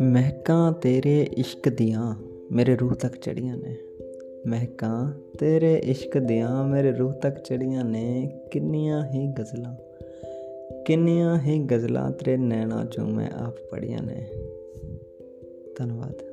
ਮਹਿਕਾਂ ਤੇਰੇ ਇਸ਼ਕ ਦੀਆਂ ਮੇਰੇ ਰੂਹ ਤੱਕ ਚੜੀਆਂ ਨੇ। ਮਹਿਕਾਂ ਤੇਰੇ ਇਸ਼ਕ ਦੀਆਂ ਮੇਰੇ ਰੂਹ ਤੱਕ ਚੜੀਆਂ ਨੇ। ਕਿੰਨੀਆਂ ਹੀ ਗਜ਼ਲਾਂ, ਕਿੰਨੀਆਂ ਹੀ ਗਜ਼ਲਾਂ ਤੇਰੇ ਨੈਣਾ ਚੋਂ ਮੈਂ ਆਪ ਪੜੀਆਂ ਨੇ। ਧੰਨਵਾਦ।